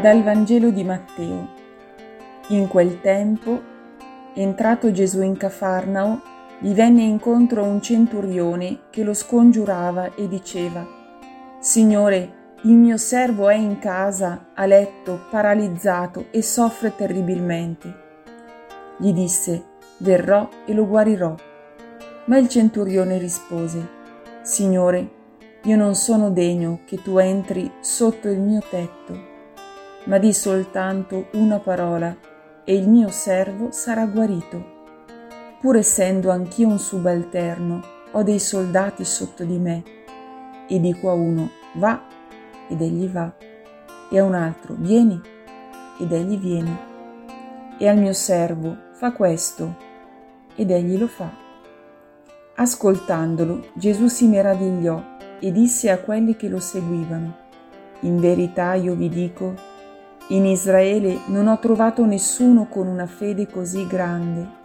Dal Vangelo di Matteo. In quel tempo, entrato Gesù in Cafarnao, gli venne incontro un centurione che lo scongiurava e diceva, Signore, il mio servo è in casa, a letto, paralizzato e soffre terribilmente. Gli disse, Verrò e lo guarirò. Ma il centurione rispose, Signore, io non sono degno che tu entri sotto il mio tetto ma di soltanto una parola e il mio servo sarà guarito. Pur essendo anch'io un subalterno, ho dei soldati sotto di me, e dico a uno va ed egli va, e a un altro vieni ed egli viene, e al mio servo fa questo ed egli lo fa. Ascoltandolo, Gesù si meravigliò e disse a quelli che lo seguivano, In verità io vi dico, in Israele non ho trovato nessuno con una fede così grande.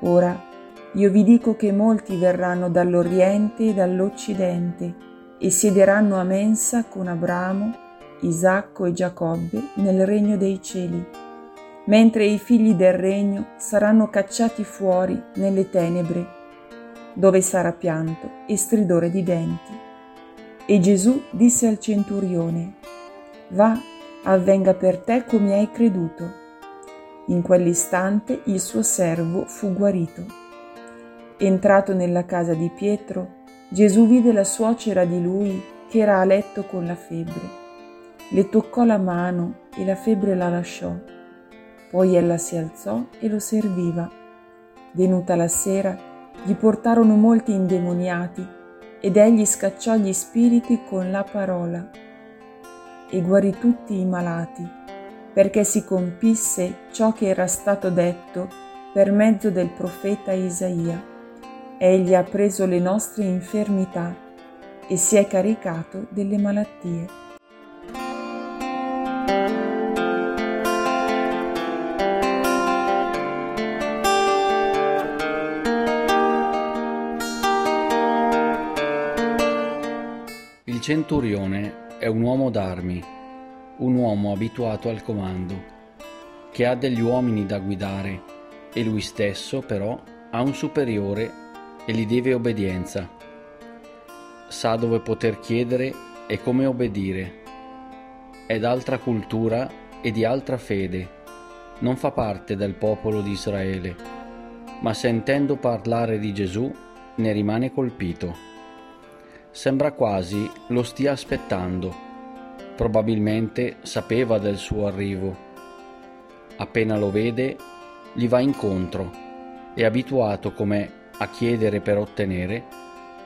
Ora io vi dico che molti verranno dall'Oriente e dall'Occidente e siederanno a mensa con Abramo, Isacco e Giacobbe nel regno dei cieli, mentre i figli del regno saranno cacciati fuori nelle tenebre, dove sarà pianto e stridore di denti. E Gesù disse al centurione, Va avvenga per te come hai creduto. In quell'istante il suo servo fu guarito. Entrato nella casa di Pietro, Gesù vide la suocera di lui che era a letto con la febbre. Le toccò la mano e la febbre la lasciò. Poi ella si alzò e lo serviva. Venuta la sera, gli portarono molti indemoniati ed egli scacciò gli spiriti con la parola e guarì tutti i malati, perché si compisse ciò che era stato detto per mezzo del profeta Isaia. Egli ha preso le nostre infermità e si è caricato delle malattie. Il centurione è un uomo d'armi, un uomo abituato al comando, che ha degli uomini da guidare e lui stesso però ha un superiore e gli deve obbedienza. Sa dove poter chiedere e come obbedire. È d'altra cultura e di altra fede. Non fa parte del popolo di Israele, ma sentendo parlare di Gesù ne rimane colpito. Sembra quasi lo stia aspettando. Probabilmente sapeva del suo arrivo. Appena lo vede, gli va incontro e abituato com'è a chiedere per ottenere,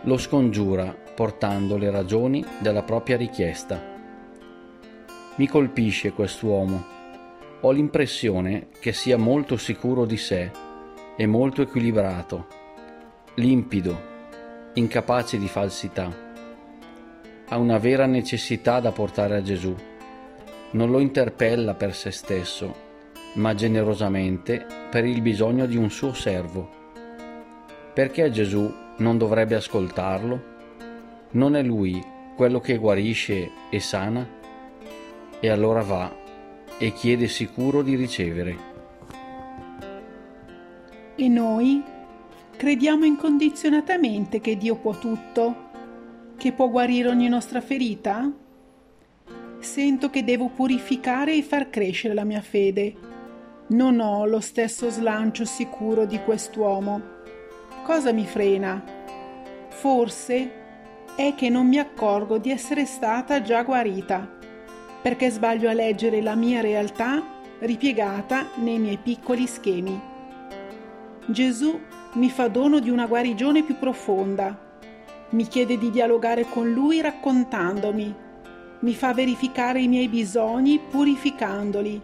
lo scongiura portando le ragioni della propria richiesta. Mi colpisce quest'uomo. Ho l'impressione che sia molto sicuro di sé e molto equilibrato, limpido incapace di falsità. Ha una vera necessità da portare a Gesù. Non lo interpella per se stesso, ma generosamente per il bisogno di un suo servo. Perché Gesù non dovrebbe ascoltarlo? Non è lui quello che guarisce e sana? E allora va e chiede sicuro di ricevere. E noi Crediamo incondizionatamente che Dio può tutto, che può guarire ogni nostra ferita? Sento che devo purificare e far crescere la mia fede. Non ho lo stesso slancio sicuro di quest'uomo. Cosa mi frena? Forse è che non mi accorgo di essere stata già guarita, perché sbaglio a leggere la mia realtà ripiegata nei miei piccoli schemi. Gesù mi fa dono di una guarigione più profonda. Mi chiede di dialogare con lui raccontandomi. Mi fa verificare i miei bisogni purificandoli.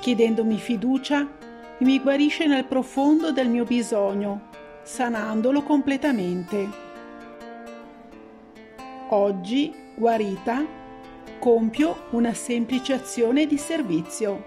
Chiedendomi fiducia, mi guarisce nel profondo del mio bisogno, sanandolo completamente. Oggi, guarita, compio una semplice azione di servizio.